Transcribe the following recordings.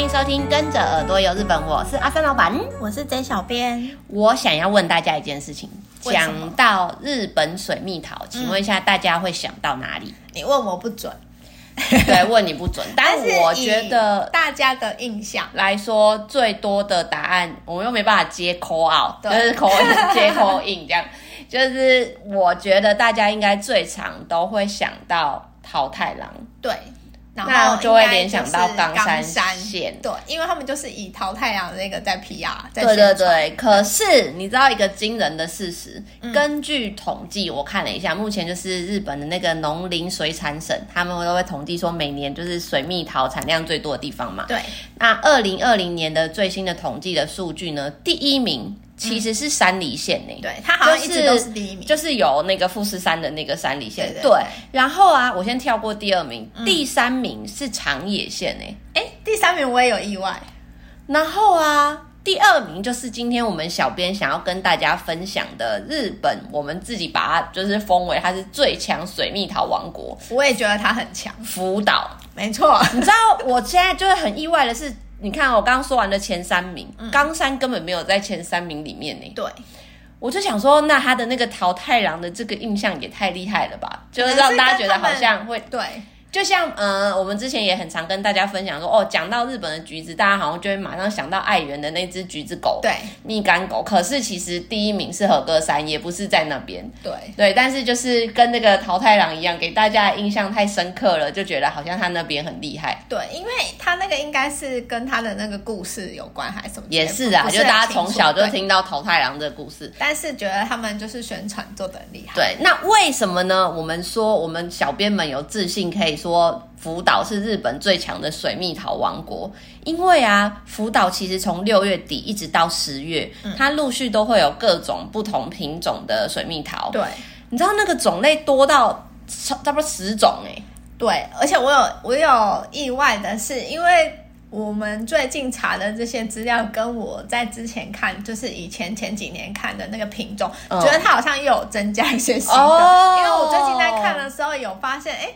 迎收听《跟着耳朵游日本》，我是阿三老板，我是 J 小编。我想要问大家一件事情：讲到日本水蜜桃，请问一下大家会想到哪里？你问我不准，对，问你不准。但是我觉得大家的印象来说，最多的答案，我们又没办法接 call out，就是 call 接 call in 这样。就是我觉得大家应该最常都会想到桃太郎，对。然后就会联想到冈山县，对，因为他们就是以桃太郎那个在 PR，在对对对。可是你知道一个惊人的事实，嗯、根据统计，我看了一下，目前就是日本的那个农林水产省，他们都会统计说每年就是水蜜桃产量最多的地方嘛。对。那二零二零年的最新的统计的数据呢，第一名。其实是山梨县呢、欸，对，它好像一直都是第一名，就是、就是有那个富士山的那个山梨县，对。然后啊，我先跳过第二名，嗯、第三名是长野县呢、欸，哎，第三名我也有意外。然后啊，第二名就是今天我们小编想要跟大家分享的日本，我们自己把它就是封为它是最强水蜜桃王国，我也觉得它很强，福岛，没错。你知道我现在就是很意外的是。你看，我刚刚说完的前三名，冈、嗯、山根本没有在前三名里面呢。对，我就想说，那他的那个桃太郎的这个印象也太厉害了吧？就是让大家觉得好像会对。就像呃，我们之前也很常跟大家分享说，哦，讲到日本的橘子，大家好像就会马上想到爱媛的那只橘子狗，对，蜜柑狗。可是其实第一名是和歌山，也不是在那边。对对，但是就是跟那个桃太郎一样，给大家的印象太深刻了，就觉得好像他那边很厉害。对，因为他那个应该是跟他的那个故事有关，还是什么？也是啊，是就大家从小就听到桃太郎的故事，但是觉得他们就是宣传做的很厉害。对，那为什么呢？我们说，我们小编们有自信可以说。福岛是日本最强的水蜜桃王国，因为啊，福岛其实从六月底一直到十月，嗯，它陆续都会有各种不同品种的水蜜桃。对，你知道那个种类多到差不多十种哎。对，而且我有我有意外的是，因为我们最近查的这些资料，跟我在之前看，就是以前前几年看的那个品种，嗯，觉得它好像又有增加一些新的。哦，因为我最近在看的时候有发现，哎。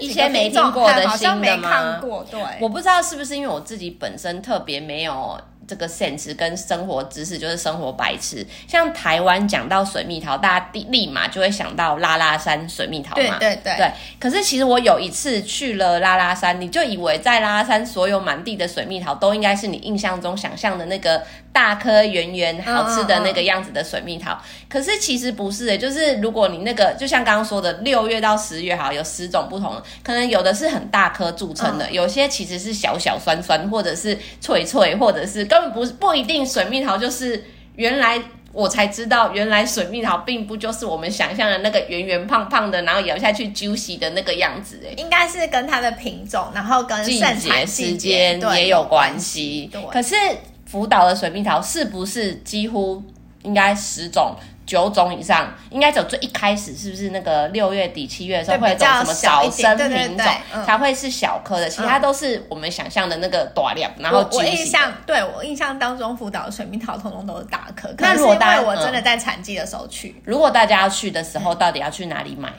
一些没听过的新的吗？对，我不知道是不是因为我自己本身特别没有。这个 sense 跟生活知识就是生活白痴。像台湾讲到水蜜桃，大家立立马就会想到拉拉山水蜜桃嘛。对对对。对。可是其实我有一次去了拉拉山，你就以为在拉拉山所有满地的水蜜桃都应该是你印象中想象的那个大颗圆圆好吃的那个样子的水蜜桃。嗯嗯嗯。可是其实不是诶，就是如果你那个就像刚刚说的，六月到十月哈，有十种不同的，可能有的是很大颗著称的，嗯，有些其实是小小酸酸，或者是脆脆，或者是根本不是不一定水蜜桃就是原来我才知道，原来水蜜桃并不就是我们想象的那个圆圆胖胖的，然后咬下去 juicy 的那个样子诶，应该是跟它的品种，然后跟季节时间也有关系。可是福岛的水蜜桃是不是几乎应该十种？九种以上，应该走最一开始是不是那个六月底七月的时候会走什么早生品种，才会是小颗的，其他都是我们想象的那个大量。然后我印象，对我印象当中，福岛的水蜜桃通通都是大颗。那如果因为我真的在产季的时候去，嗯，如果大家要去的时候，到底要去哪里买？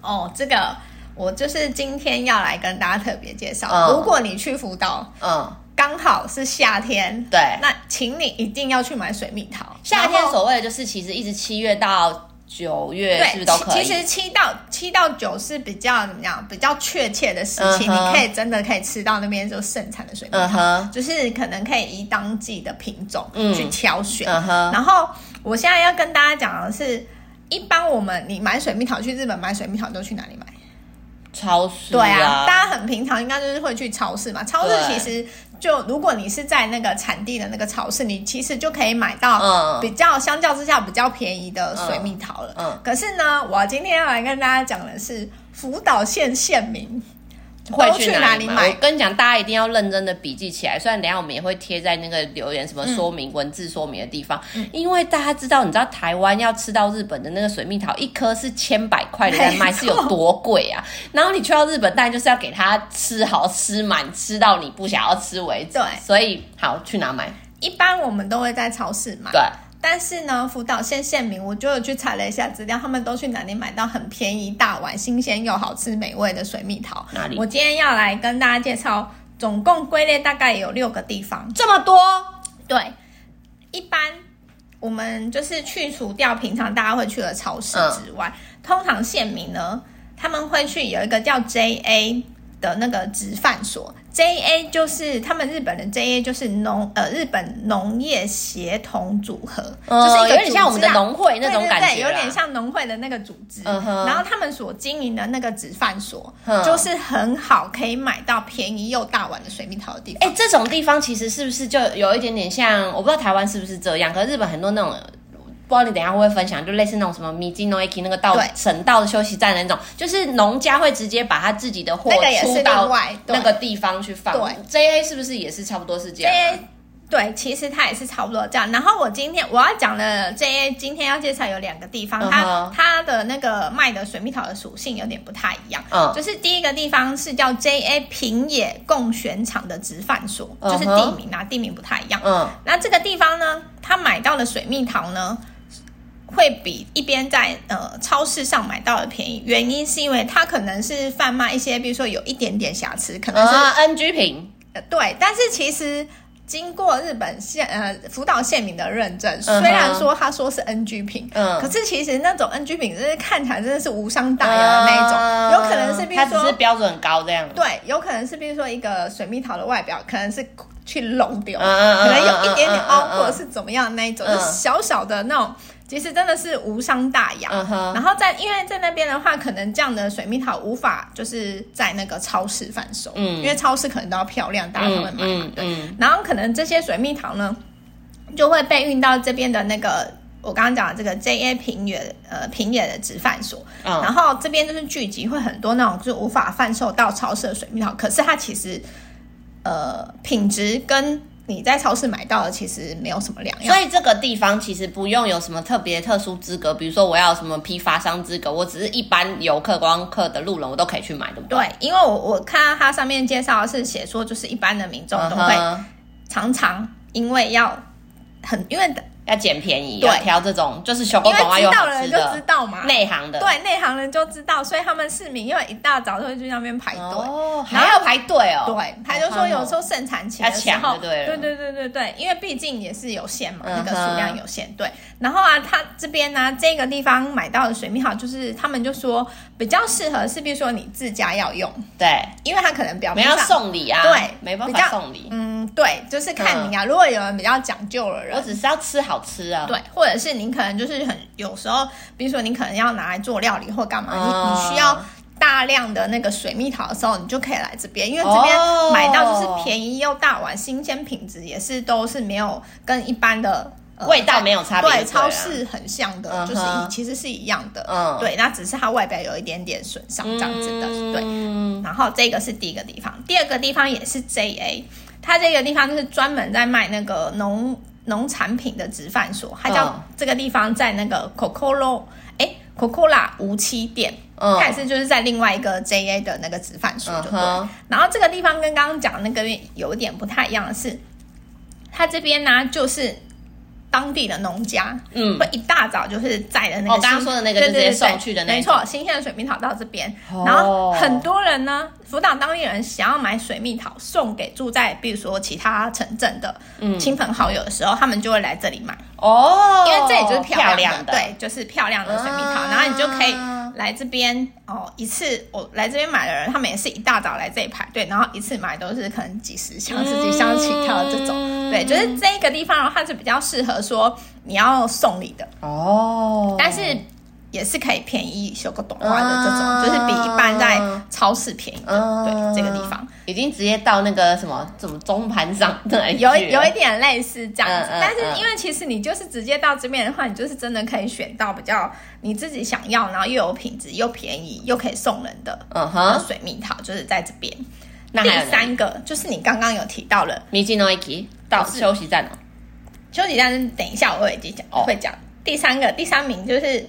哦，这个我就是今天要来跟大家特别介绍，嗯。如果你去福岛，嗯。刚好是夏天，对，那请你一定要去买水蜜桃。夏天所谓的就是，其实一直七月到九月，是不是都可以？其实七到七到九是比较怎么样？比较确切的时期，uh. 你可以真的可以吃到那边就盛产的水蜜桃，uh. 就是可能可以依当季的品种去挑选。Uh. 然后我现在要跟大家讲的是，一般我们你买水蜜桃去日本买水蜜桃都去哪里买？超市。对啊，大家很平常应该就是会去超市嘛。超市其实。就如果你是在那个产地的那个超市，你其实就可以买到比较相较之下比较便宜的水蜜桃了。嗯，可是呢，我今天要来跟大家讲的是福岛县县民会去哪里买？我跟你讲，大家一定要认真的笔记起来。虽然等一下我们也会贴在那个留言什么说明、嗯、文字说明的地方，因为大家知道，你知道台湾要吃到日本的那个水蜜桃，一颗是千百块的在卖，是有多贵啊？然后你去到日本，当然就是要给它吃好吃满，吃到你不想要吃为止。对，所以好去哪买？一般我们都会在超市买。对。但是呢，福岛县县民，我就有去查了一下资料，他们都去哪里买到很便宜、大碗、新鲜又好吃、美味的水蜜桃？哪里？我今天要来跟大家介绍总共归类大概有六个地方，这么多。对，一般我们就是去除掉平常大家会去的超市之外，嗯、通常县民呢，他们会去有一个叫 JA 的那个直贩所。J A 就是他们日本的 J A 就是农呃日本农业协同组合，嗯、就是一个、啊、有点像我们的农会那种感觉，有点像农会的那个组织。嗯、然后他们所经营的那个直贩所，嗯、就是很好可以买到便宜又大碗的水蜜桃的地方。哎，这种地方其实是不是就有一点点像？我不知道台湾是不是这样，可是日本很多那种。不知道你等一下会不会分享，就类似那种什么米津诺伊基那个道省道的休息站的那种，就是农家会直接把他自己的货出到那个地方去放。对，JA 是不是也是差不多是这样？JA 对，其实它也是差不多这样。然后我今天我要讲的 JA 今天要介绍有两个地方，它、uh huh. 它的那个卖的水蜜桃的属性有点不太一样。嗯、uh，huh. 就是第一个地方是叫 JA 平野贡选场的直贩所，uh huh. 就是地名啊，地名不太一样。嗯、uh，huh. 那这个地方呢，他买到的水蜜桃呢？会比一边在呃超市上买到的便宜，原因是因为它可能是贩卖一些，比如说有一点点瑕疵，可能是 NG 品，呃，对。但是其实经过日本县呃福岛县民的认证，虽然说他说是 NG 品，嗯，可是其实那种 NG 品就是看起来真的是无伤大雅的那一种，嗯、有可能是比如说它只是标准很高这样，对，有可能是比如说一个水蜜桃的外表可能是去弄掉，嗯、可能有一点点凹或者是怎么样的那一种，嗯、就小小的那种。其实真的是无伤大雅，uh. 然后在因为在那边的话，可能这样的水蜜桃无法就是在那个超市贩售，嗯，因为超市可能都要漂亮，大家都会买嘛，对。嗯、然后可能这些水蜜桃呢，就会被运到这边的那个我刚刚讲的这个 JA 平野呃平野的直贩所，uh. 然后这边就是聚集会很多那种就是无法贩售到超市的水蜜桃，可是它其实呃品质跟。你在超市买到的其实没有什么两样，所以这个地方其实不用有什么特别特殊资格，比如说我要什么批发商资格，我只是一般游客、观光客的路人，我都可以去买，对不对？对，因为我我看到它上面介绍是写说，就是一般的民众都会常常因为要很因为。要捡便宜，对，挑这种就是小狗狗啊，有好吃的。知道人就知道嘛，内行的。对，内行人就知道，所以他们市民因为一大早就会去那边排队，哦，还要排队哦。对，他就说有时候盛产期的时候，对对对对对对，因为毕竟也是有限嘛，那个数量有限。对，然后啊，他这边呢，这个地方买到的水蜜桃，就是他们就说比较适合是，比如说你自家要用，对，因为他可能表面上要送礼啊，对，没办法送礼，嗯，对，就是看你啊，如果有人比较讲究的人，我只是要吃好吃啊，对。或者是您可能就是很有时候，比如说你可能要拿来做料理或干嘛，你你需要大量的那个水蜜桃的时候，你就可以来这边，因为这边买到就是便宜又大碗，新鲜品质也是都是没有跟一般的味道没有差别，对，超市很像的，就是一其实是一样的，嗯，对，那只是它外表有一点点损伤这样子的，对。然后这个是第一个地方，第二个地方也是 JA，它这个地方就是专门在卖那个农。农产品的直贩所，它叫这个地方在那个 Kokoro 哎 Kokora 无期店，它、嗯、也是就是在另外一个 JA 的那个直贩所，就对。然后这个地方跟刚刚讲那个有点不太一样的是，它这边呢就是。当地的农家，嗯，会一大早就是载的那个，我刚刚说的那个，就直接送去的那个，没错，新鲜的水蜜桃到这边，然后很多人呢，福岛当地人想要买水蜜桃送给住在，比如说其他城镇的亲朋好友的时候，他们就会来这里买。哦，因为这里就是漂亮的，对，就是漂亮的水蜜桃，然后你就可以来这边哦，一次我来这边买的人，他们也是一大早来这里排队，然后一次买都是可能几十箱、十几箱起跳的这种，对，就是这个地方的话，它是比较适合。说你要送礼的。哦，但是也是可以便宜修个短花的这种，啊、就是比一般在超市便宜的。啊、对，这个地方已经直接到那个什么什么中盘上，对，有有一点类似这样子。嗯嗯、但是因为其实你就是直接到这边的话，你就是真的可以选到比较你自己想要，然后又有品质又便宜又可以送人的嗯哼水蜜桃，就是在这边。那第三个就是你刚刚有提到了米津诺伊到休息站哦。休息站，等一下我会已经讲，会讲第三个，第三名就是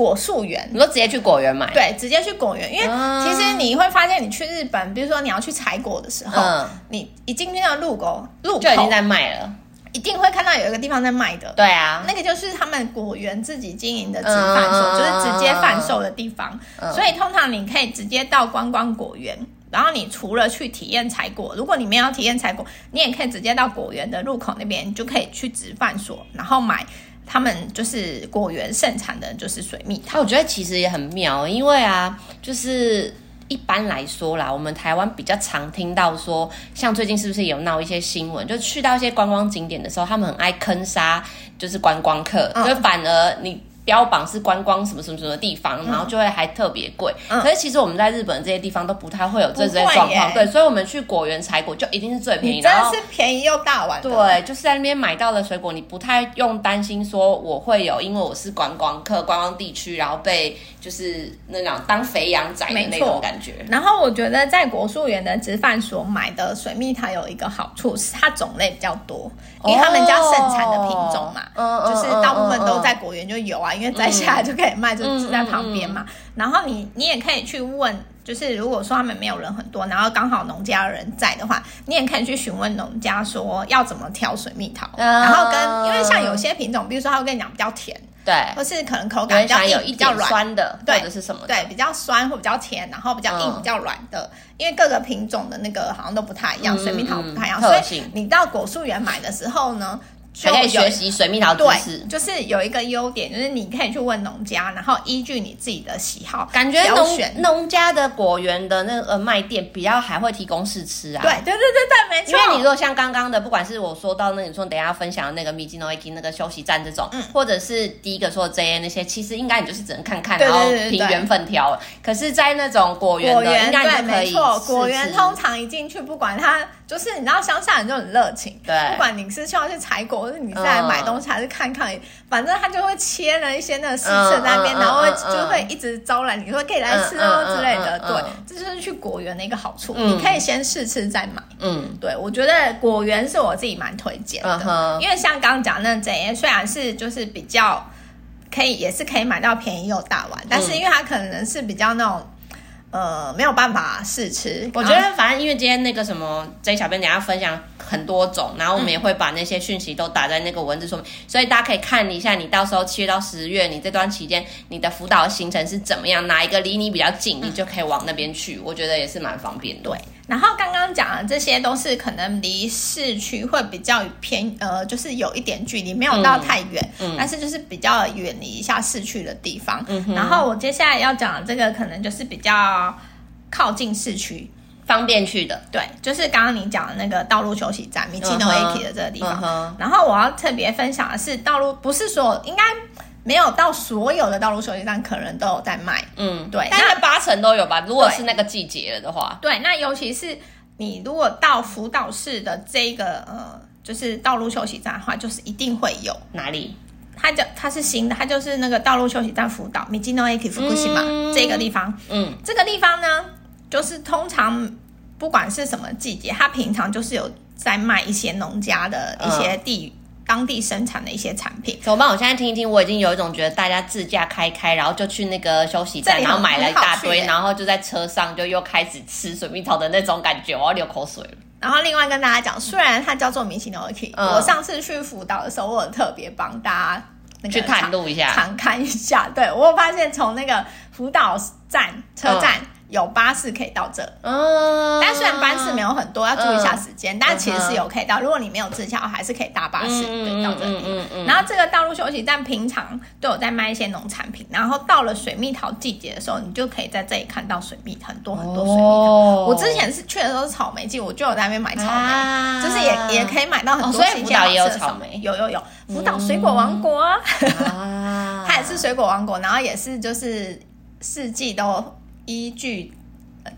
果树园。你说直接去果园买？对，直接去果园，因为其实你会发现，你去日本，比如说你要去采果的时候，嗯、你一进去那个路口，路口就已经在卖了，一定会看到有一个地方在卖的。对啊，那个就是他们果园自己经营的直贩所，嗯、就是直接贩售的地方。嗯、所以通常你可以直接到观光果园。然后你除了去体验采果，如果你没有体验采果，你也可以直接到果园的入口那边，就可以去直贩所，然后买他们就是果园盛产的，就是水蜜桃。我觉得其实也很妙，因为啊，就是一般来说啦，我们台湾比较常听到说，像最近是不是有闹一些新闻，就去到一些观光景点的时候，他们很爱坑杀，就是观光客，嗯、就反而你。标榜是观光什么什么什么地方，然后就会还特别贵。嗯、可是其实我们在日本这些地方都不太会有这些状况，对，所以我们去果园采果就一定是最便宜，真的是便宜又大碗。对，就是在那边买到的水果，你不太用担心说我会有，因为我是观光客、观光地区，然后被就是那种当肥羊宰的那种感觉。然后我觉得在果树园的直贩所买的水蜜桃有一个好处是它种类比较多，因为他们家盛产的品种嘛，哦、就是大部分都在果园就有啊。因为摘下来就可以卖，就就在旁边嘛。然后你你也可以去问，就是如果说他们没有人很多，然后刚好农家的人在的话，你也可以去询问农家说要怎么挑水蜜桃。然后跟因为像有些品种，比如说他会跟你讲比较甜，对，或是可能口感比较硬、比较软酸的，对，或者是什么？对，比较酸或比较甜，然后比较硬、比较软的。因为各个品种的那个好像都不太一样，水蜜桃不太一样，所以你到果树园买的时候呢，还可以学习水蜜桃知识，对，就是有一个优点，就是你可以去问农家，然后依据你自己的喜好，感觉农农家的果园的那个卖店比较还会提供试吃啊。对对对对对，没错。因为你如果像刚刚的，不管是我说到那你说等一下要分享的那个 Michino Eki 那个休息站这种，嗯，或者是第一个说的 JA 那些，其实应该你就是只能看看，然后凭缘分挑。可是，在那种果园的，应该就可以。没错，果园通常一进去，不管它。就是你知道乡下人就很热情，对，不管你是需要去采果，或是你是来买东西，还是看看，嗯、反正他就会切了一些那个试吃在那边，嗯、然后就会一直招揽你说可以来吃哦之类的。对，这就是去果园的一个好处，嗯、你可以先试吃再买。嗯，对，我觉得果园是我自己蛮推荐的，嗯、因为像刚刚讲那这些虽然是就是比较可以，也是可以买到便宜又大碗，但是因为它可能是比较那种。呃，没有办法试吃。我觉得反正因为今天那个什么 J 小编等下分享很多种，然后我们也会把那些讯息都打在那个文字说明，嗯、所以大家可以看一下，你到时候七月到十月，你这段期间你的辅导行程是怎么样，哪一个离你比较近，你就可以往那边去。嗯、我觉得也是蛮方便的。对。然后刚刚讲的这些都是可能离市区会比较偏，呃，就是有一点距离，没有到太远，嗯，但是就是比较远离一下市区的地方。嗯，然后我接下来要讲的这个可能就是比较靠近市区，方便去的。对，就是刚刚你讲的那个道路休息站，Michino Eki 的这个地方。然后我要特别分享的是道路，不是说应该。没有到所有的道路休息站可能都有在卖，嗯，对，大概八成都有吧。如果是那个季节了的话，对，那尤其是你如果到福岛市的这个呃，就是道路休息站的话，就是一定会有。哪里？它叫它是新的，它就是那个道路休息站福岛，Michino Eki Fukushima 嘛，这个地方，嗯，这个地方呢，就是通常不管是什么季节，它平常就是有在卖一些农家的一些地。嗯当地生产的一些产品，怎么办？我现在听一听，我已经有一种觉得大家自驾开开，然后就去那个休息站，然后买了一大堆，然后就在车上就又开始吃水蜜桃的那种感觉，我要流口水了。然后另外跟大家讲，虽然它叫做 Michino Eki，我上次去福岛的时候，我有特别帮大家那个去探路一下，常看一下。对，我发现从那个福岛站车站。嗯有巴士可以到这，嗯，但虽然班次没有很多，要注意一下时间，嗯、但其实是有可以到。如果你没有自驾，还是可以搭巴士、嗯、对到这里。嗯嗯嗯、然后这个道路休息站平常都有在卖一些农产品，然后到了水蜜桃季节的时候，你就可以在这里看到水蜜很多很多水蜜桃。哦、我之前是去的时候是草莓季，我就有在那边买草莓，啊、就是也也可以买到很多新鲜好吃的草莓。有有有，福岛水果王国，啊、它也是水果王国，然后也是就是四季都。依据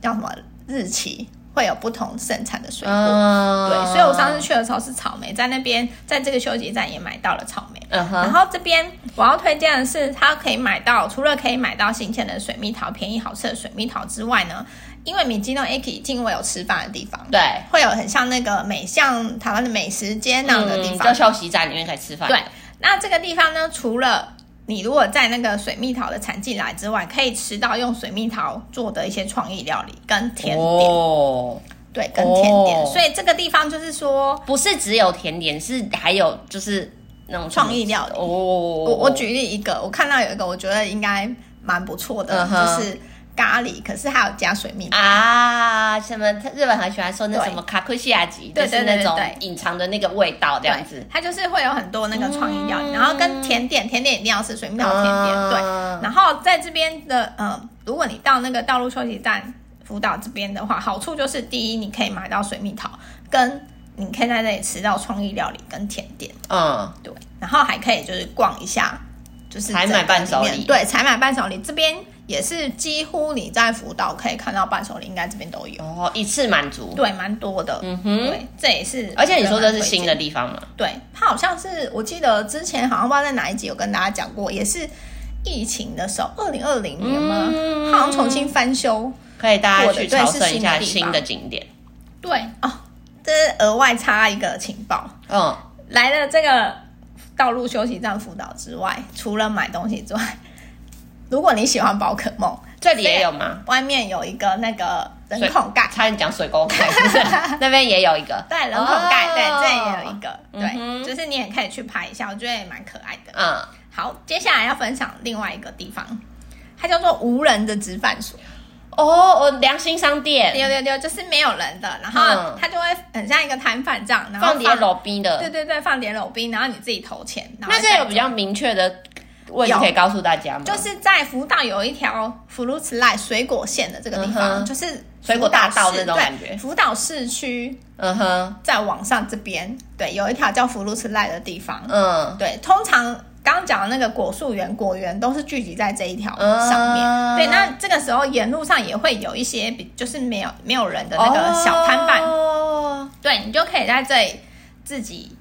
叫什么日期会有不同生产的水果，嗯、对，所以我上次去的时候是草莓，在那边在这个休息站也买到了草莓。然后这边我要推荐的是，它可以买到除了可以买到新鲜的水蜜桃、便宜好吃的水蜜桃之外呢，因为 Michino Eki 近会有吃饭的地方，对，会有很像那个美像台湾的美食街那样的地方，在、嗯、休息站里面可以吃饭。对，那这个地方呢，除了你如果在那个水蜜桃的产季来之外，可以吃到用水蜜桃做的一些创意料理跟甜点。哦，对，跟甜点。哦、所以这个地方就是说，不是只有甜点，是还有就是那种创意料理。哦，我我举例一个，我看到有一个我觉得应该蛮不错的，就是咖喱，可是还有加水蜜桃啊，什么日本很喜欢说那什么卡库西亚吉，就是那种隐藏的那个味道这样子。它就是会有很多那个创意料理，嗯、然后跟甜点，甜点一定要是水蜜桃甜点，嗯、对。然后在这边的，嗯、呃，如果你到那个道路休息站福岛这边的话，好处就是第一，你可以买到水蜜桃，跟你可以在这里吃到创意料理跟甜点，嗯，对。然后还可以就是逛一下，就是采买伴手礼，对，采买伴手礼这边。也是几乎你在福岛可以看到伴手礼，应该这边都有哦，一次满足，对，蛮多的，嗯哼，对，这也是，而且你说这是新的地方吗？对，它好像是，我记得之前好像不知道在哪一集有跟大家讲过，也是疫情的时候，二零二零年吗？嗯、好像重新翻修，可以大家去朝圣一下新的景点。对哦，这是额外插一个情报，嗯，来了这个道路休息站福岛之外，除了买东西之外。如果你喜欢宝可梦，这里也有吗？外面有一个那个人孔盖，差点讲水沟盖，不是？那边也有一个，对，人孔盖，哦、对，这里也有一个，对，嗯、就是你也可以去拍一下，我觉得也蛮可爱的。嗯，好，接下来要分享另外一个地方，它叫做无人的直贩所。哦，我良心商店，对对对，就是没有人的，然后它就会很像一个摊贩这样，然后放点卤冰的，对对对，放点卤冰，然后你自己投钱。那这有比较明确的。我也可以告诉大家吗？就是在福岛有一条福禄茨赖水果线的这个地方，嗯、就是水果大道那种感觉。福岛市区，嗯哼，在往上这边，对，有一条叫福禄茨赖的地方，嗯，对。通常刚刚讲的那个果树园、果园都是聚集在这一条上面，嗯、对。那这个时候沿路上也会有一些比就是没有没有人的那个小摊贩，哦、对，你就可以在这里自己。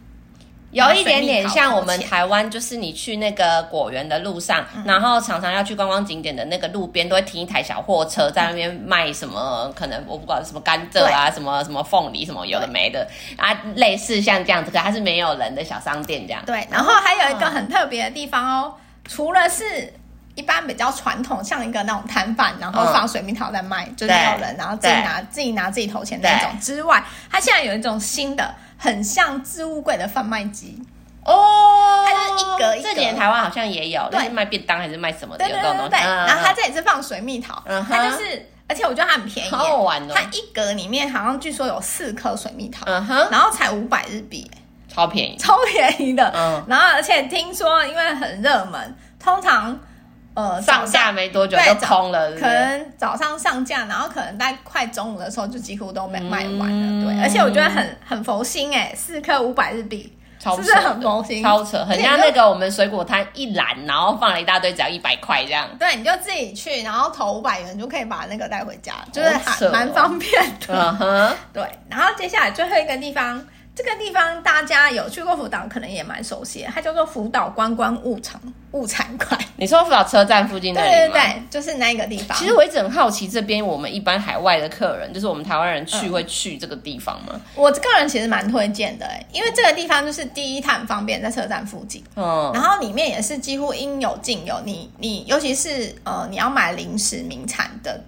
有一点点像我们台湾，就是你去那个果园的路上，嗯、然后常常要去观光景点的那个路边，都会停一台小货车在那边卖什么，可能我不管什么甘蔗啊，什么什么凤梨，什么有的没的啊，类似像这样子，可它是没有人的小商店这样。对，然后还有一个很特别的地方哦，除了是一般比较传统，像一个那种摊贩，然后放水蜜桃在卖，嗯、就是没有人，然后自己拿自己拿自己投钱那种之外，它现在有一种新的。很像置物柜的贩卖机哦，它就是一格一格。这几年台湾好像也有，对，是卖便当还是卖什么的？对对对对。然后它这里是放水蜜桃，它就是，而且我觉得它很便宜，好好玩哦。它一格里面好像据说有四颗水蜜桃，嗯哼，然后才五百日币，超便宜，超便宜的。嗯，然后而且听说因为很热门，通常。呃，上架没多久就空了，可能早上上架，然后可能在快中午的时候就几乎都没卖完了。对，而且我觉得很很佛心哎，四颗五百日币，超是不是很佛心？超扯，很像那个我们水果摊一篮，然后放了一大堆，只要一百块这样。对，你就自己去，然后投五百元就可以把那个带回家，就是还蛮方便的。嗯哼，对。然后接下来最后一个地方。这个地方大家有去过福岛，可能也蛮熟悉的。它叫做福岛观光物产物产馆。你说福岛车站附近那里？对对对，就是那个地方。其实我一直很好奇，这边我们一般海外的客人，就是我们台湾人去会去这个地方吗？嗯、我个人其实蛮推荐的，因为这个地方就是第一，它很方便，在车站附近。嗯，然后里面也是几乎应有尽有。你你尤其是呃你要买零食名产的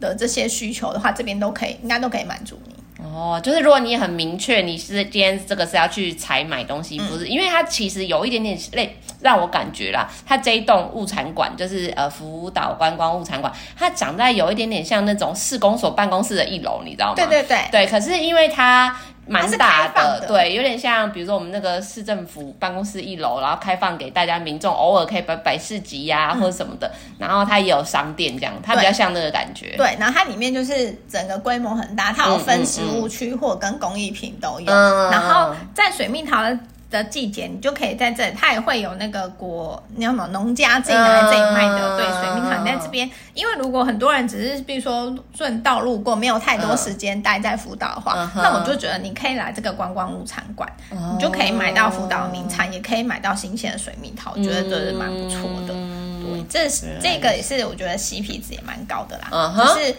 的这些需求的话，这边都可以，应该都可以满足你。哦，就是如果你很明确你是今天这个是要去采买东西，不是，嗯、因为它其实有一点点类让我感觉啦，它这一栋物产馆就是呃福岛观光物产馆，它长在有一点点像那种市公所办公室的一楼，你知道吗？对对对，对，可是因为它。蛮大的，的对，有点像，比如说我们那个市政府办公室一楼，然后开放给大家民众偶尔可以摆摆市集呀、啊嗯、或者什么的，然后它也有商店这样，它比较像那个感觉。对，然后它里面就是整个规模很大，它有分食物区或跟工艺品都有，然后在水蜜桃的。的季节，你就可以在这里，它也会有那个果，你要么农家自己来这里卖的，嗯、对，水蜜桃你在这边。因为如果很多人只是比如说顺道路过，没有太多时间待在福岛的话，嗯、那我就觉得你可以来这个观光物产馆，嗯、你就可以买到福岛名产，嗯、也可以买到新鲜的水蜜桃，我觉得这是蛮不错的。嗯、对，这是这个也是我觉得 CP 值也蛮高的啦，嗯、就是。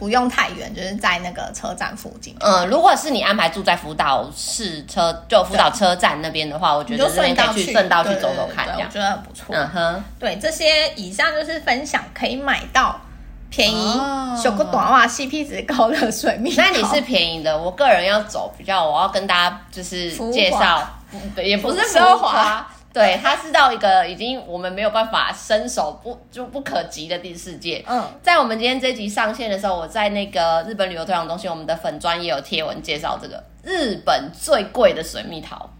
不用太远，就是在那个车站附近。嗯，如果是你安排住在福岛市车，就福岛车站那边的话，我觉得这边可以去顺道去走走看，这样我觉得很不错。嗯哼，对，这些以上就是分享可以买到便宜、小个短袜、CP 值高的水蜜桃。那你是便宜的，我个人要走比较，我要跟大家就是介绍，也不是奢华。对，它是到一个已经我们没有办法伸手不就不可及的第四界。嗯，在我们今天这集上线的时候，我在那个日本旅游推广中心，我们的粉专也有贴文介绍这个日本最贵的水蜜桃。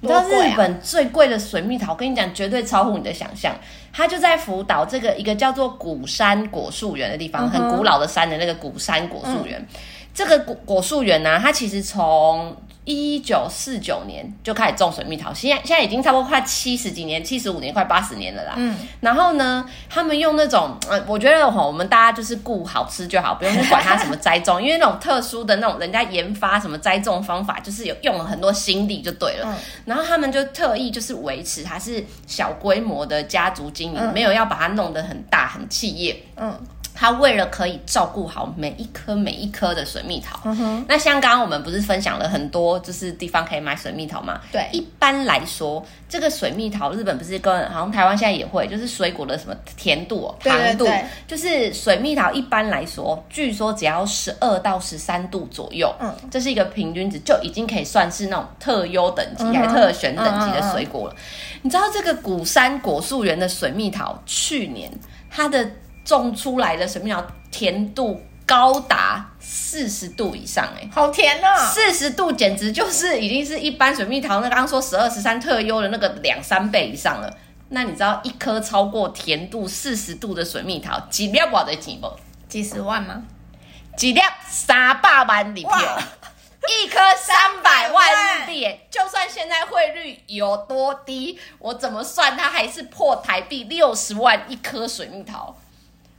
你知道日本最贵的水蜜桃，我跟你讲，绝对超乎你的想象。它就在福岛这个一个叫做古山果树园的地方，很古老的山的那个古山果树园。这个果果树园呢，它其实从一九四九年就开始种水蜜桃，现在现在已经差不多快七十几年，七十五年快八十年了啦。嗯，然后呢，他们用那种呃，我觉得吼，我们大家就是顾好吃就好，不用去管它什么栽种，因为那种特殊的那种人家研发什么栽种方法，就是有用了很多心力就对了。嗯，然后他们就特意就是维持它是小规模的家族经营，嗯，没有要把它弄得很大很企业。嗯。他为了可以照顾好每一颗每一颗的水蜜桃，那像刚刚我们不是分享了很多就是地方可以买水蜜桃吗？对，一般来说，这个水蜜桃日本不是跟好像台湾现在也会，就是水果的什么甜度、哦、糖度，对对对，就是水蜜桃一般来说，据说只要十二到十三度左右，嗯，这是一个平均值，就已经可以算是那种特优等级、嗯、还特选等级的水果了。你知道这个古山果树园的水蜜桃去年它的。种出来的水蜜桃甜度高达四十度以上，哎，好甜啊！四十度简直就是已经是一般水蜜桃那刚刚说十二十三特优的那个两三倍以上了。那你知道一颗超过甜度四十度的水蜜桃几粒不得几不？几十万吗？几粒三百万日币，一颗三百万日币，就算现在汇率有多低，我怎么算它还是破台币六十万一颗水蜜桃。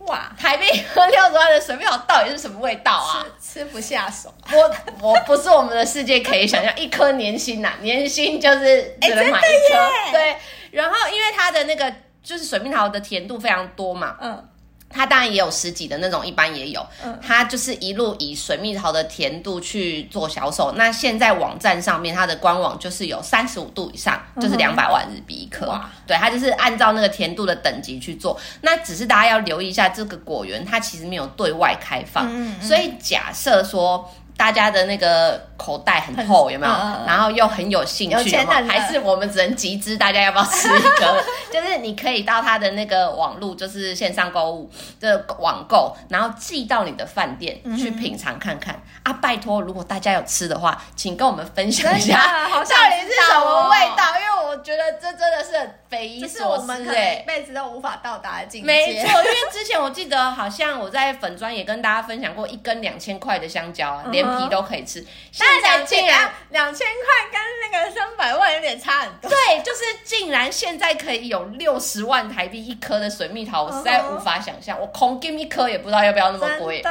哇，台币喝六十万的水蜜桃到底是什么味道啊？吃，吃不下手。我我不是我们的世界可以想象，一颗年薪呐、啊，年薪就是只能买一颗、欸。对，然后因为它的那个就是水蜜桃的甜度非常多嘛，嗯。它当然也有十几的那种，一般也有。嗯，它就是一路以水蜜桃的甜度去做销售。那现在网站上面，它的官网就是有三十五度以上，就是两百万日币一颗。哇，对，它就是按照那个甜度的等级去做。那只是大家要留意一下，这个果园它其实没有对外开放。嗯，所以假设说。大家的那个口袋很厚，有没有？嗯、然后又很有兴趣，有有还是我们只能集资？大家要不要吃一个？就是你可以到他的那个网络，就是线上购物的网购，然后寄到你的饭店去品尝看看。嗯、啊，拜托，如果大家有吃的话，请跟我们分享一下，到底 是什么味道？因为我觉得这真的是很匪夷所思，哎，一辈子都无法到达的境界。没错，因为之前我记得好像我在粉专也跟大家分享过一根两千块的香蕉啊，连皮都可以吃，现在竟然两千块跟那个三百万有点差很多。对，就是竟然现在可以有六十万台币一颗的水蜜桃，我实在无法想象。我空给一颗也不知道要不要那么贵。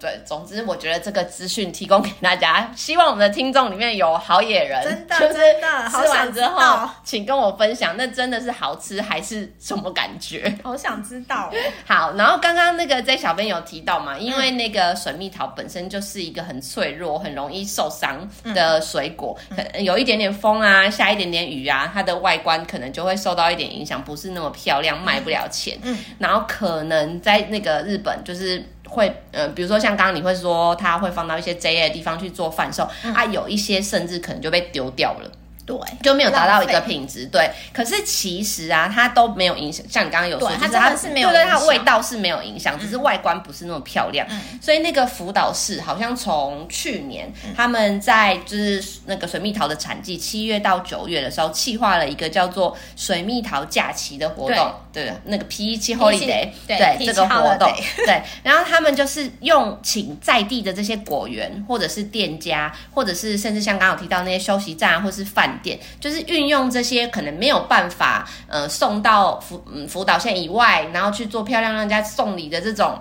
对，总之我觉得这个资讯提供给大家，希望我们的听众里面有好野人，真的，真的，吃完之后请跟我分享，那真的是好吃还是什么感觉？好想知道。好，然后刚刚那个在小编有提到嘛，因为那个水蜜桃本身就是一个很脆弱。很容易受伤的水果，可能有一点点风啊，下一点点雨啊，它的外观可能就会受到一点影响，不是那么漂亮，卖不了钱。嗯，然后可能在那个日本，就是会，呃，比如说像刚刚你会说，它会放到一些 JA 的地方去做贩售，啊，有一些甚至可能就被丢掉了。对，就没有达到一个品质。对，可是其实啊，它都没有影响。像你刚刚有说，就是它是没有，对，它味道是没有影响，只是外观不是那么漂亮。嗯，所以那个福岛市好像从去年他们在就是那个水蜜桃的产季七月到九月的时候，企划了一个叫做水蜜桃假期的活动。对，那个 Peach Holiday，对这个活动，对，然后他们就是用请在地的这些果园，或者是店家，或者是甚至像刚刚有提到那些休息站，或是饭。点就是运用这些可能没有办法呃送到福嗯福岛县以外，然后去做漂亮让人家送礼的这种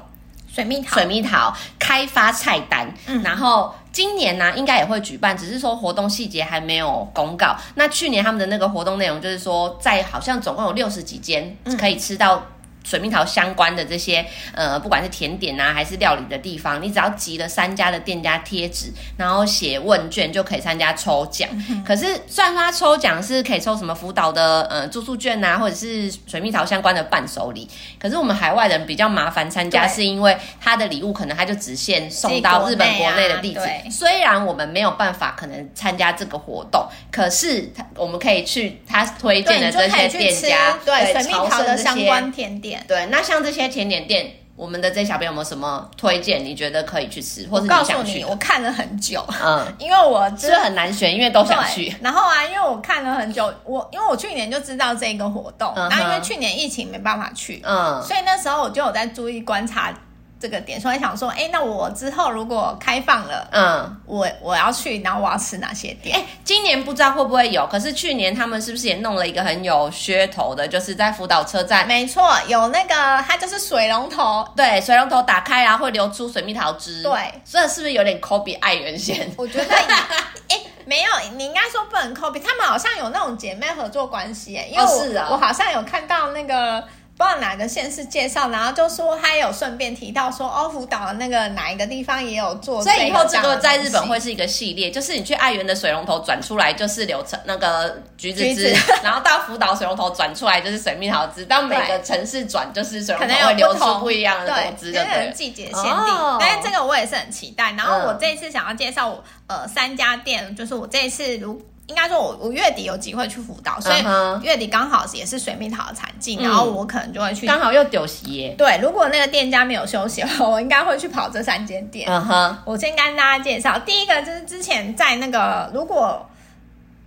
水蜜桃水蜜桃开发菜单，嗯、然后今年呢、啊、应该也会举办，只是说活动细节还没有公告。那去年他们的那个活动内容就是说，在好像总共有六十几间可以吃到。水蜜桃相关的这些呃，不管是甜点啊还是料理的地方，你只要集了三家的店家贴纸，然后写问卷就可以参加抽奖。嗯、可是虽然说他抽奖是可以抽什么福岛的呃住宿券啊，或者是水蜜桃相关的伴手礼，可是我们海外人比较麻烦参加，是因为他的礼物可能他就只限送到日本国内的地址。虽然我们没有办法可能参加这个活动，可是他我们可以去他推荐的这些店家，对水蜜桃的相关甜点。对，那像这些甜点店，我们的这些小朋友有没有什么推荐？你觉得可以去吃，或者你想去？我告诉你，我看了很久，嗯，因为我真的很难选，因为都想去。然后啊，因为我看了很久，我因为我去年就知道这个活动，然后因为去年疫情没办法去，嗯，所以那时候我就有在注意观察。这个点，所以想说，哎，那我之后如果开放了，嗯，我我要去，然后我要吃哪些店？哎，今年不知道会不会有，可是去年他们是不是也弄了一个很有噱头的，就是在福岛车站？没错，有那个，它就是水龙头，对，水龙头打开然后会流出水蜜桃汁，对，所以是不是有点 copy 爱媛县？我觉得，哎，没有，你应该说不能 copy，他们好像有那种姐妹合作关系，哎，因为我、哦是啊、我好像有看到那个。不知道哪个县市介绍，然后就说他有顺便提到说，哦，福岛的那个哪一个地方也有做，所以以后这个在日本会是一个系列，就是你去爱媛的水龙头转出来就是流程那个橘子汁，子 然后到福岛水龙头转出来就是水蜜桃汁，到每个城市转就是水龙头会流出不一样的果汁的，对，季节限定。哦、但是这个我也是很期待。然后我这一次想要介绍我呃三家店，就是我这一次如。应该说我，我我月底有机会去辅导，所以月底刚好也是水蜜桃的产季，嗯、然后我可能就会去。刚好又丢席耶。对，如果那个店家没有休息的话，我应该会去跑这三间店。嗯哼，我先跟大家介绍，第一个就是之前在那个，如果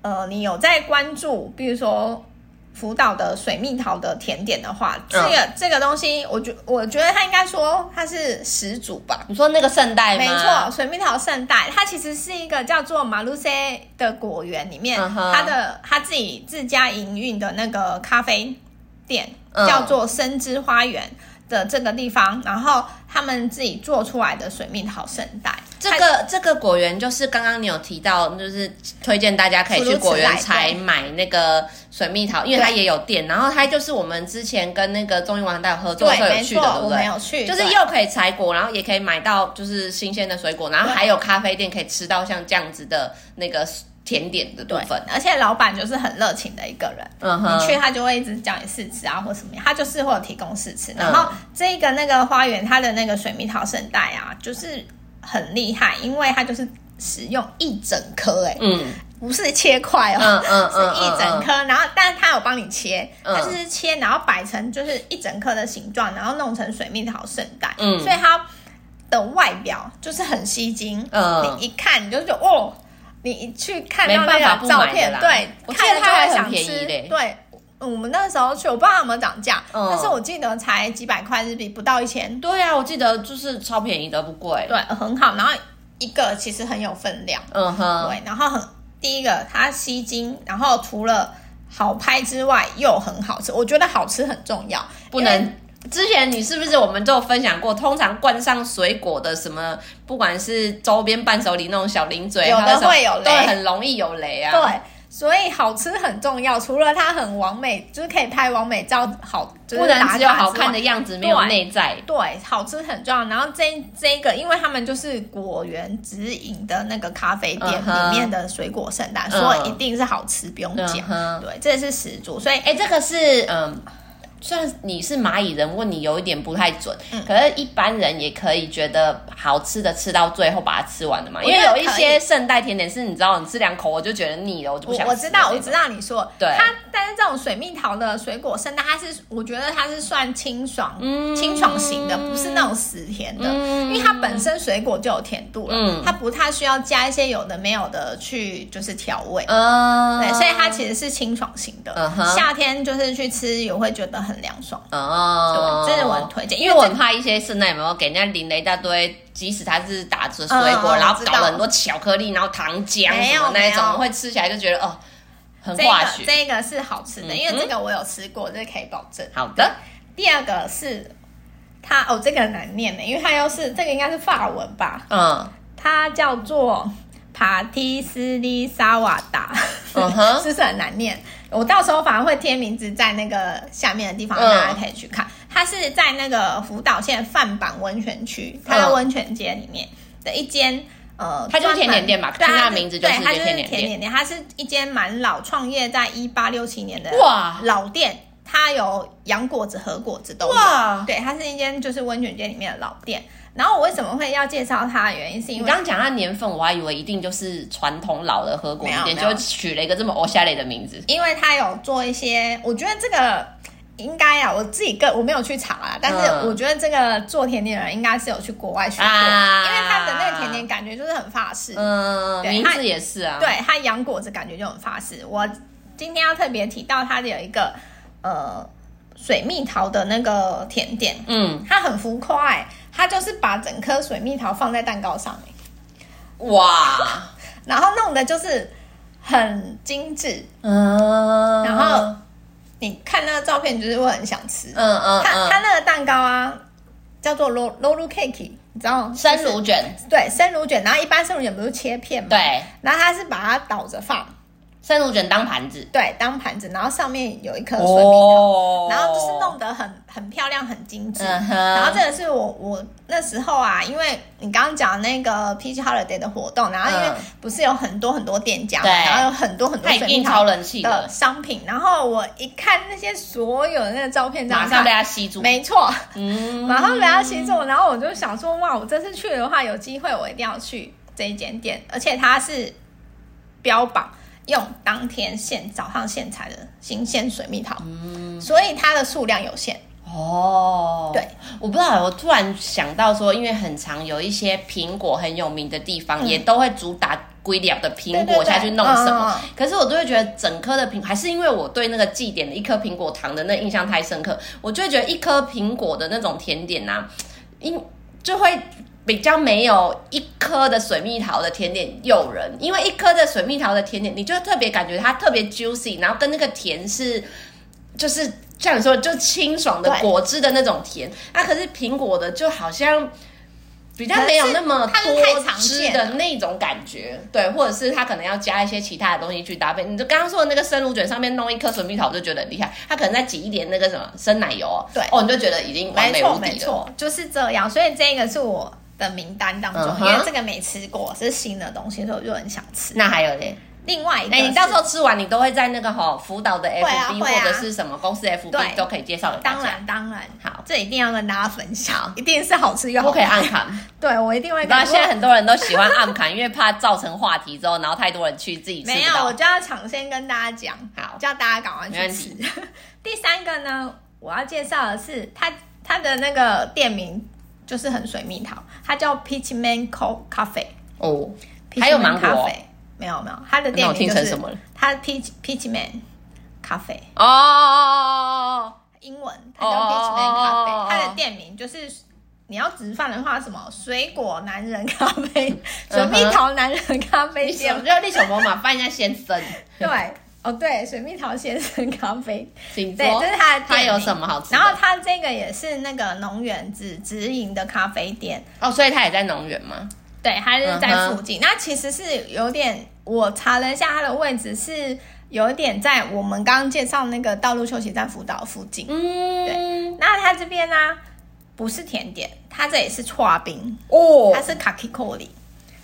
呃你有在关注，比如说。福岛的水蜜桃的甜点的话，这个、嗯、这个东西，我觉我觉得它应该说它是始祖吧。你说那个圣代吗？没错，水蜜桃圣代，它其实是一个叫做马路塞的果园里面，嗯、它的他自己自家营运的那个咖啡店，嗯、叫做生之花园的这个地方，然后他们自己做出来的水蜜桃圣代。这个这个果园就是刚刚你有提到，就是推荐大家可以去果园采买那个水蜜桃，因为它也有店。然后它就是我们之前跟那个综艺王大有合作时候有去的，对不对？没有去，就是又可以采果，然后也可以买到就是新鲜的水果，然后还有咖啡店可以吃到像这样子的那个甜点的部分。而且老板就是很热情的一个人，嗯哼，你去他就会一直叫你试吃啊或什么样，他就是会有提供试吃。然后这个那个花园它的那个水蜜桃圣代啊，就是。很厉害，因为它就是使用一整颗，哎，嗯，不是切块哦，嗯嗯，是一整颗，然后，但是他有帮你切，他就是切，然后摆成就是一整颗的形状，然后弄成水蜜桃圣代，嗯，所以它的外表就是很吸睛，嗯，你一看你就觉得哦，你去看到那个照片，对，我看着就会想吃，对。嗯，我们那个时候去，我不知道它有没有涨价，嗯、但是我记得才几百块日币，不到一千。对啊，我记得就是超便宜的，不贵。对，很好。然后一个其实很有分量。嗯哼。对，然后很第一个它吸睛，然后除了好拍之外又很好吃。我觉得好吃很重要，不能。之前你是不是我们就分享过？通常灌上水果的什么，不管是周边伴手礼那种小零嘴，有的会有雷，对很容易有雷啊。对。所以好吃很重要，除了它很完美，就是可以拍完美照，好，就是、不能只有好看的样子，没有内在。对，好吃很重要。然后这这个，因为他们就是果园直营的那个咖啡店里面的水果圣诞，uh huh. 所以一定是好吃，不用讲。Uh huh. 对，这是始祖。所以，哎，这个是嗯。虽然你是蚂蚁人，问你有一点不太准，嗯、可是一般人也可以觉得好吃的吃到最后把它吃完的嘛。因为有一些圣代甜点是你知道，你吃两口我就觉得腻了，我就不想。我知道，我知道你说，对它，但是这种水蜜桃的水果圣代，它是我觉得它是算清爽、嗯、清爽型的，不是那种死甜的，嗯、因为它本身水果就有甜度了，嗯、它不太需要加一些有的没有的去就是调味。嗯，对，所以它其实是清爽型的。夏天就是去吃也会觉得。很凉爽哦，对，这是我很推荐，因为我很怕一些圣代有没有给人家淋了一大堆，即使它是打着水果，然后搞了很多巧克力，然后糖浆什么那一种，会吃起来就觉得哦，很化学。这个是好吃的，因为这个我有吃过，这可以保证。好的，第二个是它哦，这个很难念的，因为它又是这个应该是法文吧？嗯，它叫做帕蒂斯利萨瓦达，是不是很难念？我到时候反而会贴名字在那个下面的地方，大家可以去看。嗯、它是在那个福岛县饭坂温泉区，它的温泉街里面的一间。呃，它就是甜点店吧，对，它的名字就是甜点店。甜点店，它是一间蛮老，创业在一八六七年的哇老店，它有洋果子、和果子都有。哇，对，它是一间就是温泉街里面的老店。然后我为什么会要介绍它的原因，是因为你刚刚讲它年份，我还以为一定就是传统老的和果子店，就取了一个这么欧夏类的名字。因为它有做一些，我觉得这个。应该啊，我自己个我没有去查啊，但是我觉得这个做甜点的人应该是有去国外学过，啊、因为它的那个甜点感觉就是很法式，嗯，对名字也是啊，对，它洋果子感觉就很法式。我今天要特别提到它的有一个呃水蜜桃的那个甜点，嗯，它很浮夸它就是把整颗水蜜桃放在蛋糕上面，哇，然后弄的就是很精致，嗯，然后。你看那个照片，就是会很想吃。嗯嗯，它它那个蛋糕啊，叫做 roll cake，你知道吗？生乳卷。对，生乳卷。然后一般生乳卷不是切片吗？对。然后它是把它倒着放。生乳卷当盘子，对，当盘子，然后上面有一颗水蜜桃，哦、然后就是弄得很很漂亮，很精致。然后这个是我我那时候啊，因为你刚刚讲那个 Peach Holiday 的活动，然后因为不是有很多很多店家然后有很多很多水蜜桃的商品，然后我一看那些所有的那个照片，马上被它吸住，没错，嗯，马上被它吸住，然后我就想说，哇，我这次去的话，有机会我一定要去这一间店，而且它是标榜。用当天现早上现采的新鲜水蜜桃，嗯，所以它的数量有限。哦。对，我不知道，我突然想到说，因为很常有一些苹果很有名的地方，嗯、也都会主打龟两的苹果下去弄什么。对对对，可是我都会觉得整颗的苹，还是因为我对那个祭典的一颗苹果糖的那印象太深刻，我就会觉得一颗苹果的那种甜点呐、啊，因就会。比较没有一颗的水蜜桃的甜点诱人，因为一颗的水蜜桃的甜点，你就特别感觉它特别 juicy，然后跟那个甜是，就是像你说，就清爽的果汁的那种甜。那、啊、可是苹果的就好像比较没有那么多汁的那种感觉，对，或者是它可能要加一些其他的东西去搭配。你就刚刚说的那个生乳卷上面弄一颗水蜜桃，我就觉得很厉害。它可能再挤一点那个什么生奶油，对，哦，你就觉得已经完美无敌了。没错，没错，就是这样。所以这个是我。的名单当中，因为这个没吃过，是新的东西，所以我就很想吃。那还有嘞？另外一个，哎，你到时候吃完，你都会在那个哈福岛的 FB 或者是什么公司 FB 都可以介绍给大家。当然，当然，好，这一定要跟大家分享，一定是好吃又好。不可以暗砍。对，我一定会。那现在很多人都喜欢暗砍，因为怕造成话题之后，然后太多人去自己吃。没有，我就要抢先跟大家讲，好，叫大家赶快去吃。第三个呢，我要介绍的是它它的那个店名。就是很水蜜桃，它叫 Peach Man Coffee 哦，还有芒果？没有没有，他的店名就是它 Peach Peach Man Cafe 哦，英文它叫 Peach Man 咖啡，他的店名就是你要直翻的话，什么水果男人咖啡、水蜜桃男人咖啡店，就叫利什么嘛，翻一下先生，对。哦，对，水蜜桃先生咖啡，对，这是他的店。它有什么好吃？然后他这个也是那个农园直直营的咖啡店。哦，所以他也在农园吗？对，它是在附近。那其实是有点，我查了一下它的位置，是有点在我们刚刚介绍那个道路休息站辅导附近。嗯，对。那它这边呢，不是甜点，它这也是刨冰哦，它是卡奇库里，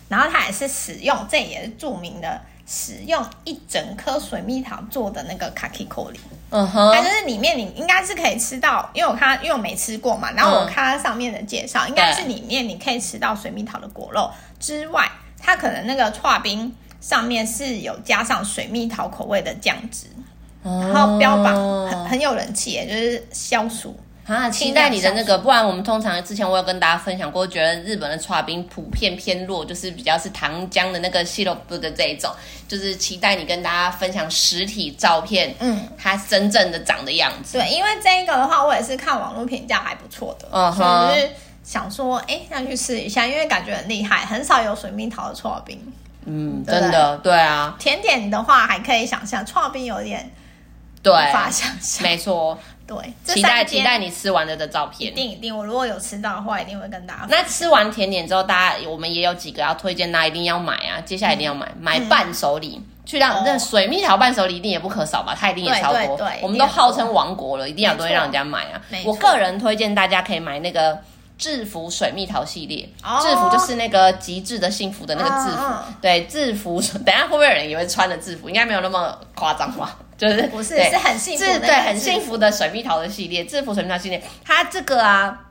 然后它也是使用，这也是著名的。使用一整颗水蜜桃做的那个卡奇可里，嗯哼，它就是里面你应该是可以吃到，因为我看，因为我没吃过嘛，然后我看它上面的介绍，嗯、应该是里面你可以吃到水蜜桃的果肉之外，它可能那个剉冰上面是有加上水蜜桃口味的酱汁，嗯、然后标榜很很有人气也，就是消暑。啊，期待你的那个，不然我们通常之前我有跟大家分享过，觉得日本的刨冰普遍偏弱，就是比较是糖浆的那个西洛布的这一种，就是期待你跟大家分享实体照片，嗯，它真正的长的样子。对，因为这一个的话，我也是看网络评价还不错的，嗯哼，所以就是想说，哎、欸，想去试一下，因为感觉很厉害，很少有水蜜桃的刨冰，嗯，真的，对啊。甜点的话还可以想象，刨冰有点。对，无法想象，没错。对，期待期待你吃完了的照片，一定一定，我如果有吃到的话，一定会跟大家。那吃完甜点之后，大家我们也有几个要推荐，大家一定要买啊！接下来一定要买，嗯、买伴手礼，嗯、去让那水蜜桃伴手礼一定也不可少吧？它一定也超多，我们都号称王国了，一定要都会让人家买啊！我个人推荐大家可以买那个。制服水蜜桃系列，制服就是那个极致的幸福的那个制服，对，制服。等下会不会有人以为穿的制服？应该没有那么夸张吧？就是不是，是很幸福，对，很幸福的水蜜桃的系列，制服水蜜桃系列，它这个啊。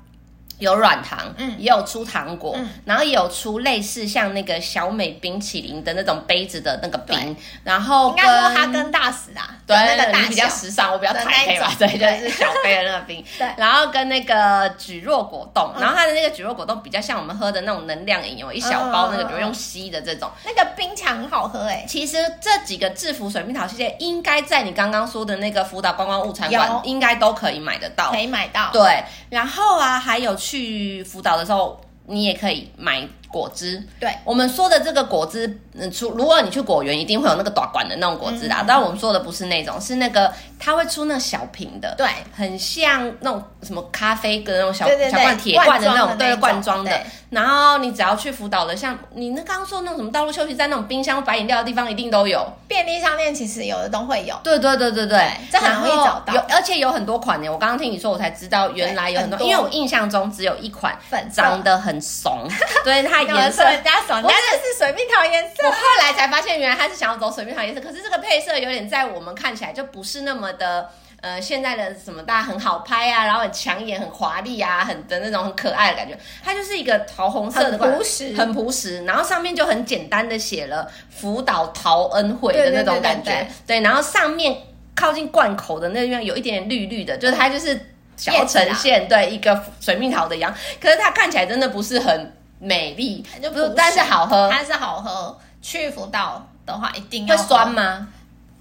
有软糖，嗯，也有出糖果，嗯，然后也有出类似像那个小美冰淇淋的那种杯子的那个冰，然后应该说哈根大使啊，对，那个你比较时尚，我比较台北吧，对，就是小杯的那个冰，对，然后跟那个蒟蒻果冻，然后它的那个蒟蒻果冻比较像我们喝的那种能量饮，有一小包那个比如用吸的这种，那个冰强很好喝哎。其实这几个制服水蜜桃系列应该在你刚刚说的那个福岛观光物产馆应该都可以买得到，可以买到，对，然后啊还有。去去辅导的时候，你也可以买果汁。对，我们说的这个果汁，嗯，出如果你去果园，一定会有那个短管的那种果汁啦。嗯、但我们说的不是那种，是那个它会出那小瓶的，对，很像那种什么咖啡跟那种小小罐铁罐的那种，对，罐装的。然后你只要去辅导的，像你那刚刚说那种什么道路休息站那种冰箱摆饮料的地方，一定都有。便利商店其实有的都会有。对对对对对，这很容易找到。有而且有很多款呢，我刚刚听你说，我才知道原来有很多。很多因为我印象中只有一款粉长得很怂，对它颜色人家怂，人家的是水蜜桃颜色。我后来才发现，原来他是想要走水蜜桃颜色，可是这个配色有点在我们看起来就不是那么的。呃，现在的什么大家很好拍啊，然后很抢眼、很华丽啊，很的那种很可爱的感觉。它就是一个桃红色的，很朴实，很朴实。然后上面就很简单的写了福岛桃恩惠的那种感觉。对，对，对，对，对，然后上面靠近罐口的那地方有一点点绿绿的，就是它就是想要呈现对一个水蜜桃的样。可是它看起来真的不是很美丽，就不是，但是好喝，它是好喝。去福岛的话一定要。会酸吗？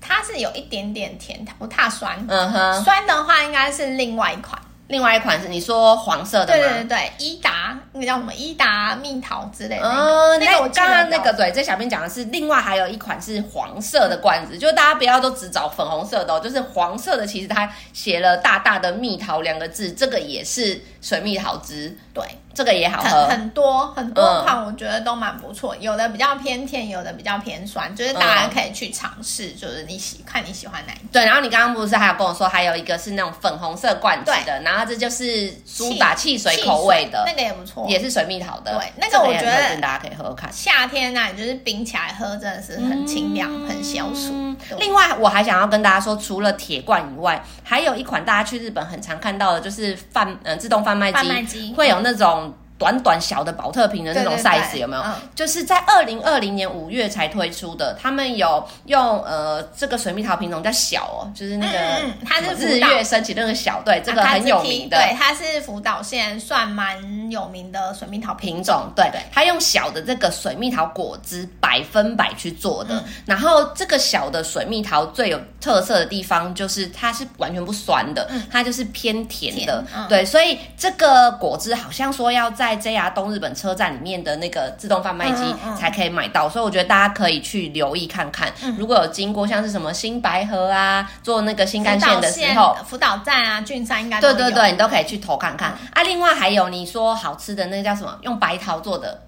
它是有一点点甜，它不太酸。嗯哼，酸的话应该是另外一款。另外一款是你说黄色的吗？对对对，伊达那个叫什么？伊达蜜桃之类的。哦，那个我刚刚那个对，这小编讲的是另外还有一款是黄色的罐子，就是大家不要都只找粉红色的哦，就是黄色的，其实它写了大大的蜜桃两个字，这个也是水蜜桃汁。对。这个也好喝，很多很多款，我觉得都蛮不错。嗯、有的比较偏甜，有的比较偏酸，就是大家可以去尝试，就是你喜看你喜欢哪一种。对，然后你刚刚不是还有跟我说，还有一个是那种粉红色罐子的，然后这就是苏打汽水口味的，那个也不错，也是水蜜桃的。对，那个我觉得大家可以喝喝看。夏天啊，你就是冰起来喝，真的是很清凉，嗯、很消暑。另外，我还想要跟大家说，除了铁罐以外，还有一款大家去日本很常看到的，就是贩嗯、呃、自动贩卖机，贩卖机会有那种。短短小的宝特瓶的那种 size 有没有？嗯、就是在二零二零年五月才推出的。他们有用呃这个水蜜桃品种叫小哦，就是那个它是日月升起那个小，对，这个很有名的。对，它是福岛县算蛮有名的水蜜桃品种。对，它用小的这个水蜜桃果汁百分百去做的。嗯、然后这个小的水蜜桃最有特色的地方就是它是完全不酸的，嗯、它就是偏甜的。对，所以这个果汁好像说要在在 JR 东日本车站里面的那个自动贩卖机才可以买到，所以我觉得大家可以去留意看看。嗯、如果有经过像是什么新白河啊，坐那个新干线的时候，福岛站啊，郡山应该对对对，你都可以去投看看。嗯、啊，另外还有你说好吃的那个叫什么？用白桃做的，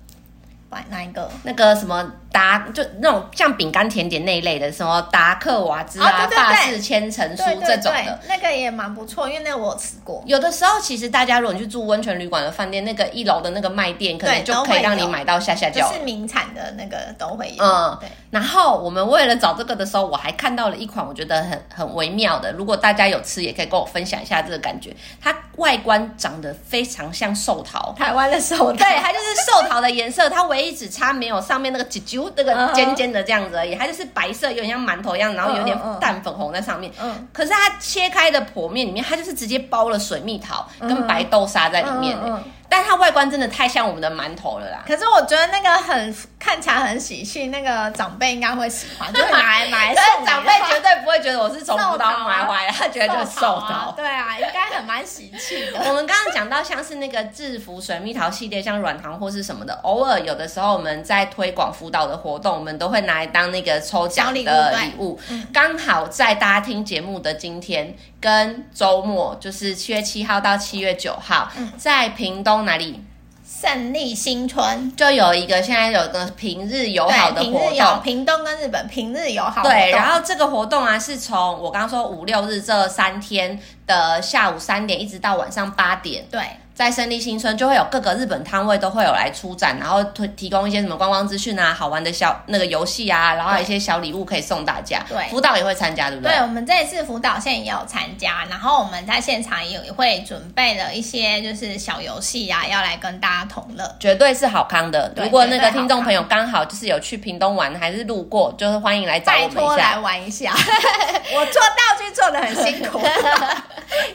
白哪一个？那个什么？达就那种像饼干甜点那一类的，什么达克瓦兹啊、法式千层酥这种的，那个也蛮不错，因为那个我有吃过。有的时候其实大家如果你去住温泉旅馆的饭店，那个一楼的那个卖店，可能就可以让你买到下下轿。就是名产的那个都会有。嗯，对。然后我们为了找这个的时候，我还看到了一款我觉得很很微妙的，如果大家有吃，也可以跟我分享一下这个感觉。它外观长得非常像寿桃，台湾的寿桃，对，它就是寿桃的颜色，它唯一只差没有上面那个啾啾那个尖尖。的这样子而已，它就是白色，有点像馒头一样，然后有点淡粉红在上面。可是它切开的剖面里面，它就是直接包了水蜜桃跟白豆沙在里面。但它外观真的太像我们的馒头了啦。可是我觉得那个很看看起来很喜庆，那个长辈应该会喜欢，就是买买但是长辈绝对不会觉得我是从福岛买回来，他觉得就是寿桃。对啊，应该很蛮喜庆的。我们刚刚讲到像是那个制服水蜜桃系列，像软糖或是什么的，偶尔有的时候我们在推广辅导的活动，我们都会拿来当那个抽奖的礼物。刚好在大家听节目的今天跟周末，就是七月七号到七月九号，在屏东哪里？胜利新村就有一个，现在有个平日友好的活动，平东跟日本平日友好。对，然后这个活动啊，是从我刚刚说五六日这三天的下午三点一直到晚上八点。对。在胜利新村就会有各个日本摊位都会有来出展，然后推提供一些什么观光资讯啊、好玩的小那个游戏啊，然后有一些小礼物可以送大家。对，辅导也会参加，对不对？对，我们这一次辅导线也有参加，然后我们在现场也会准备了一些就是小游戏啊，要来跟大家同乐，绝对是好康的。如果那个听众朋友刚好就是有去屏东玩，还是路过，就是欢迎来找我们一下，拜托来玩一下。我做道具做的很辛苦。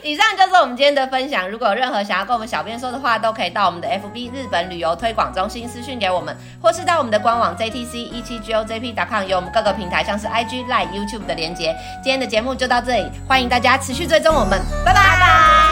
以上就是我们今天的分享。如果有任何想要跟我们小编说的话，都可以到我们的 FB 日本旅游推广中心私讯给我们，或是到我们的官网 JTC 一七 GOJP.com 有我们各个平台像是 IG、Line、YouTube 的连接。今天的节目就到这里，欢迎大家持续追踪我们，拜拜。